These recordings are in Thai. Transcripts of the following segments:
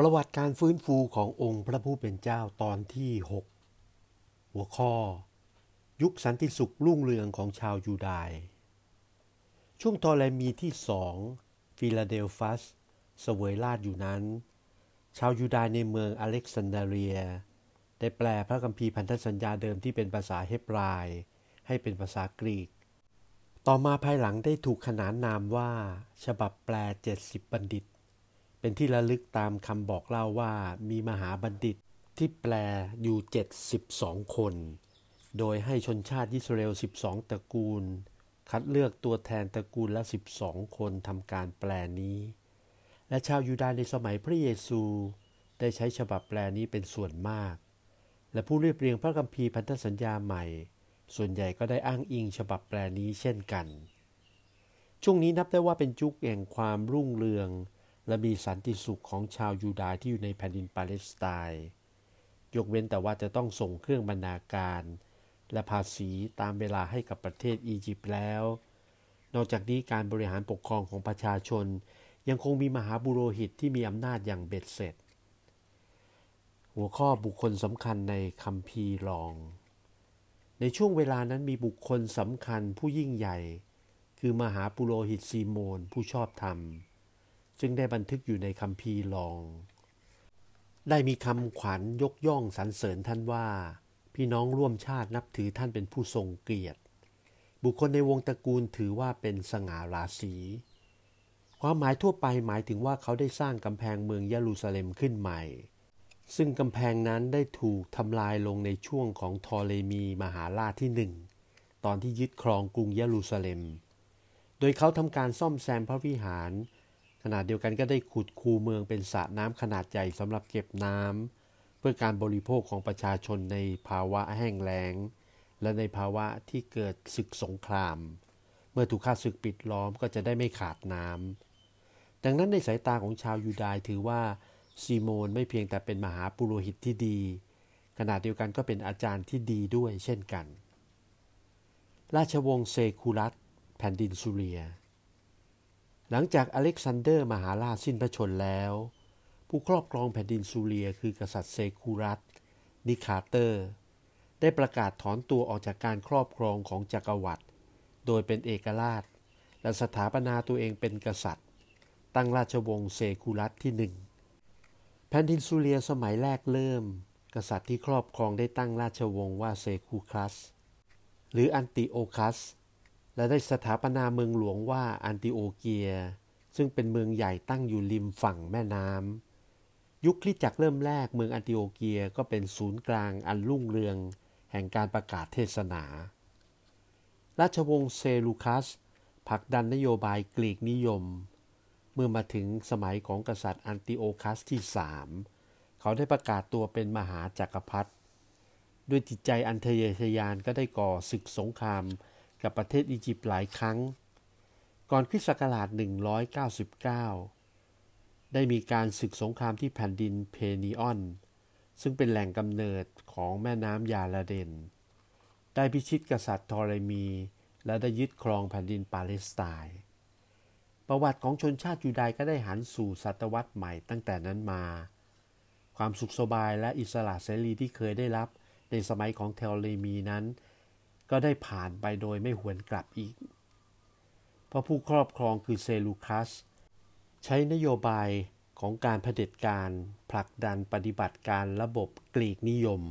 ประวัติการฟื้นฟูขององค์พระผู้เป็นเจ้าตอนที่ 6 หัวข้อ ยุคสันติสุขรุ่งเรืองของชาวยูดายช่วงทอเลมีที่สองฟิลาเดลฟัสเสวยราชอยู่นั้น ชาวยูดายในเมืองอเล็กซานเดรีย ได้แปลพระคัมภีร์พันธสัญญาเดิมที่เป็นภาษาเฮบรายให้เป็นภาษากรีก ต่อมาภายหลังได้ถูกขนานนามว่า ฉบับแปล 70 บัณฑิต เป็นที่ระลึกตามคำบอกเล่าว่ามีมหาบัณฑิตที่แปลอยู่ 72 คน โดยให้ชนชาติยิสราเอล 12 ตระกูล คัดเลือกตัวแทนตระกูลละ 12 คนทำการแปลนี้ และชาวยูดาห์ในสมัยพระเยซูได้ใช้ฉบับแปลนี้เป็นส่วนมาก และผู้เรียบเรียงพระคัมภีร์พันธสัญญาใหม่ ส่วนใหญ่ก็ได้อ้างอิงฉบับแปลนี้เช่นกัน ช่วงนี้นับได้ว่าเป็นจุกแห่งความรุ่งเรือง และมีสันติสุขของชาวยูดาห์ที่อยู่ในแผ่นดินปาเลสไตน์ยกเว้นแต่ว่าจะต้องส่งเครื่องบรรณาการ และภาษีตามเวลาให้กับประเทศอียิปต์แล้ว นอกจากนี้การบริหารปกครองของประชาชน ยังคงมีมหาบุโรหิตที่มีอำนาจอย่างเบ็ดเสร็จ หัวข้อบุคคลสำคัญในคัมภีร์รอง ในช่วงเวลานั้นมีบุคคลสำคัญผู้ยิ่งใหญ่ คือมหาปุโรหิตซีโมนผู้ชอบธรรม ซึ่งได้บันทึกอยู่ในคำพีลอง ได้มีคำขวัญยกย่องสรรเสริญท่านว่า พี่น้องร่วมชาตินับถือท่านเป็นผู้ทรงเกียรติ บุคคลในวงตระกูลถือว่าเป็นสง่าราศีความหมายทั่วไปหมายถึงว่าเขาได้สร้างกำแพงเมืองเยรูซาเล็มขึ้นใหม่ ซึ่งกำแพงนั้นได้ถูกทำลายลงในช่วงของทอเลมีมหาราชที่หนึ่งตอนที่ยึดครองกรุงเยรูซาเล็ม โดยเขาทำการซ่อมแซมพระวิหาร ขณะเดียวกันก็ได้ขุดคูเมืองเป็นสระน้ำขนาดใหญ่สำหรับเก็บน้ำเพื่อการบริโภคของประชาชนในภาวะแห้งแล้ง และในภาวะที่เกิดศึกสงคราม เมื่อถูกข้าศึกปิดล้อมก็จะได้ไม่ขาดน้ดังนั้นในสายตาของชาวยูดายถือว่าซีโมนไม่เพียงแต่เป็นมหาปุโรหิตที่ดี ขณะเดียวกันก็เป็นอาจารย์ที่ดีด้วยเช่นกัน ราชวงศ์เซลูคัสแผ่นดินซูเรีย หลังจากอเล็กซานเดอร์มหาราชสิ้นพระชนม์แล้ว ผู้ครอบครองแผ่นดินซูเรียคือกษัตริย์เซลูคัสนิคาเตอร์ ได้ประกาศถอนตัวออกจากการครอบครองของจักรวรรดิโดยเป็นเอกราช และสถาปนาตัวเองเป็นกษัตริย์ ตั้งราชวงศ์เซลูคัสที่หนึ่งแผ่นดินซูเรียสมัยแรกเริ่ม กษัตริย์ที่ครอบครองได้ตั้งราชวงศ์ว่าเซลูคัส หรืออันติโอคัส และได้สถาปนาเมืองหลวงว่าอันติโอเกีย ซึ่งเป็นเมืองใหญ่ตั้งอยู่ริมฝั่งแม่น้ำยุคคริสตจักรเริ่มแรกเมืองอันติโอเกียก็เป็นศูนย์กลางอันรุ่งเรือง แห่งการประกาศเทศนา ราชวงศ์เซลูคัสผลักดันนโยบายกรีกนิยม เมื่อมาถึงสมัยของกษัตริย์อันติโอคัสที่สามเขาได้ประกาศตัวเป็นมหาจักรพรรดิด้วยจิตใจอันทะเยอทะยานก็ได้ก่อศึกสงคราม กับประเทศอียิปต์หลายครั้ง ก่อนคริสต์ศักราช 199 ได้มีการศึกสงครามที่แผ่นดินเพนีออน ซึ่งเป็นแหล่งกำเนิดของแม่น้ำยาลาเดน ได้พิชิตกษัตริย์ทอเรมี และได้ยึดครองแผ่นดินปาเลสไตน์ ประวัติของชนชาติยูดายก็ได้หันสู่ศตวรรษใหม่ตั้งแต่นั้นมา ความสุขสบายและอิสระเสรีที่เคยได้รับในสมัยของเทอเรมีนั้น ก็ได้ผ่านไปโดยไม่หวนกลับอีก เพราะผู้ครอบครองคือเซลูคัส ใช้นโยบายของการเผด็จการผลักดันปฏิบัติการระบบกรีกนิยม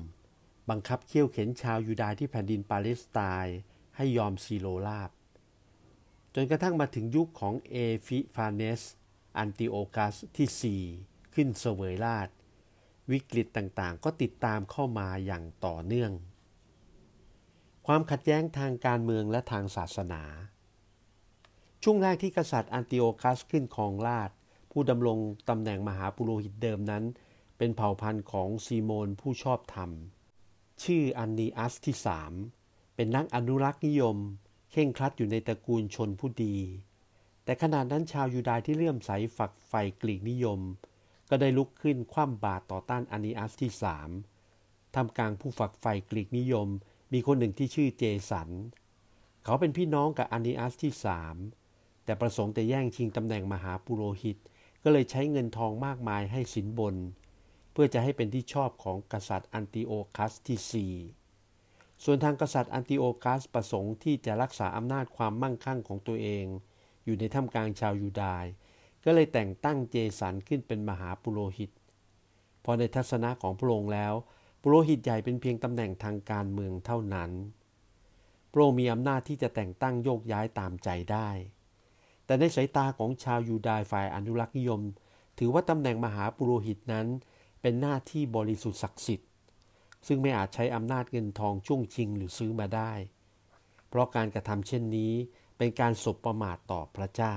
บังคับเคี่ยวเข็ญชาวยูดาห์ที่แผ่นดินปาเลสไตน์ให้ยอมศิโรราบ จนกระทั่งมาถึงยุคของเอฟิฟานเนส อันติโอคัสที่ 4 ขึ้นเสวยราช วิกฤตต่างๆ ก็ติดตามเข้ามาอย่างต่อเนื่อง ความขัดแย้งทางการเมืองและทางศาสนา ช่วงแรกที่กษัตริย์อันติโอคัสขึ้นครองราชผู้ดำรงตำแหน่งมหาปุโรหิตเดิมนั้น เป็นเผ่าพันธุ์ของซีโมนผู้ชอบธรรม ชื่อโอนีอัสที่สามเป็นนักอนุรักษ์นิยมเคร่งครัดอยู่ในตระกูลชนผู้ดี แต่ขณะนั้นชาวยูดาห์ที่เลื่อมใสฝักใฝ่กรีกนิยม ก็ได้ลุกขึ้นคว่ำบาตรต่อต้านโอนีอัสที่สามท่ามกลางผู้ฝักใฝ่กรีกนิยม มีคนหนึ่งที่ชื่อเจสัน เขาเป็นพี่น้องกับโอนีอัสที่สามแต่ประสงค์จะแย่งชิงตำแหน่งมหาปุโรหิต ก็เลยใช้เงินทองมากมายให้สินบน เพื่อจะให้เป็นที่ชอบของกษัตริย์อันติโอคัสที่4ส่วนทางกษัตริย์อันติโอคัสประสงค์ที่จะรักษาอำนาจความมั่งคั่งของตัวเอง อยู่ในท่ามกลางชาวยูดาห์ก็เลยแต่งตั้งเจสันขึ้นเป็นมหาปุโรหิต พอในทัศนะของพระองค์แล้ว ปุโรหิตใหญ่เป็นเพียงตำแหน่งทางการเมืองเท่านั้น พระองค์มีอำนาจที่จะแต่งตั้งโยกย้ายตามใจได้ แต่ในสายตาของชาวยูดาห์ฝ่ายอนุรักษ์นิยม ถือว่าตำแหน่งมหาปุโรหิตนั้นเป็นหน้าที่บริสุทธิ์ศักดิ์สิทธิ์ ซึ่งไม่อาจใช้อำนาจเงินทองช่วงชิงหรือซื้อมาได้ เพราะการกระทำเช่นนี้เป็นการสบประมาทต่อพระเจ้า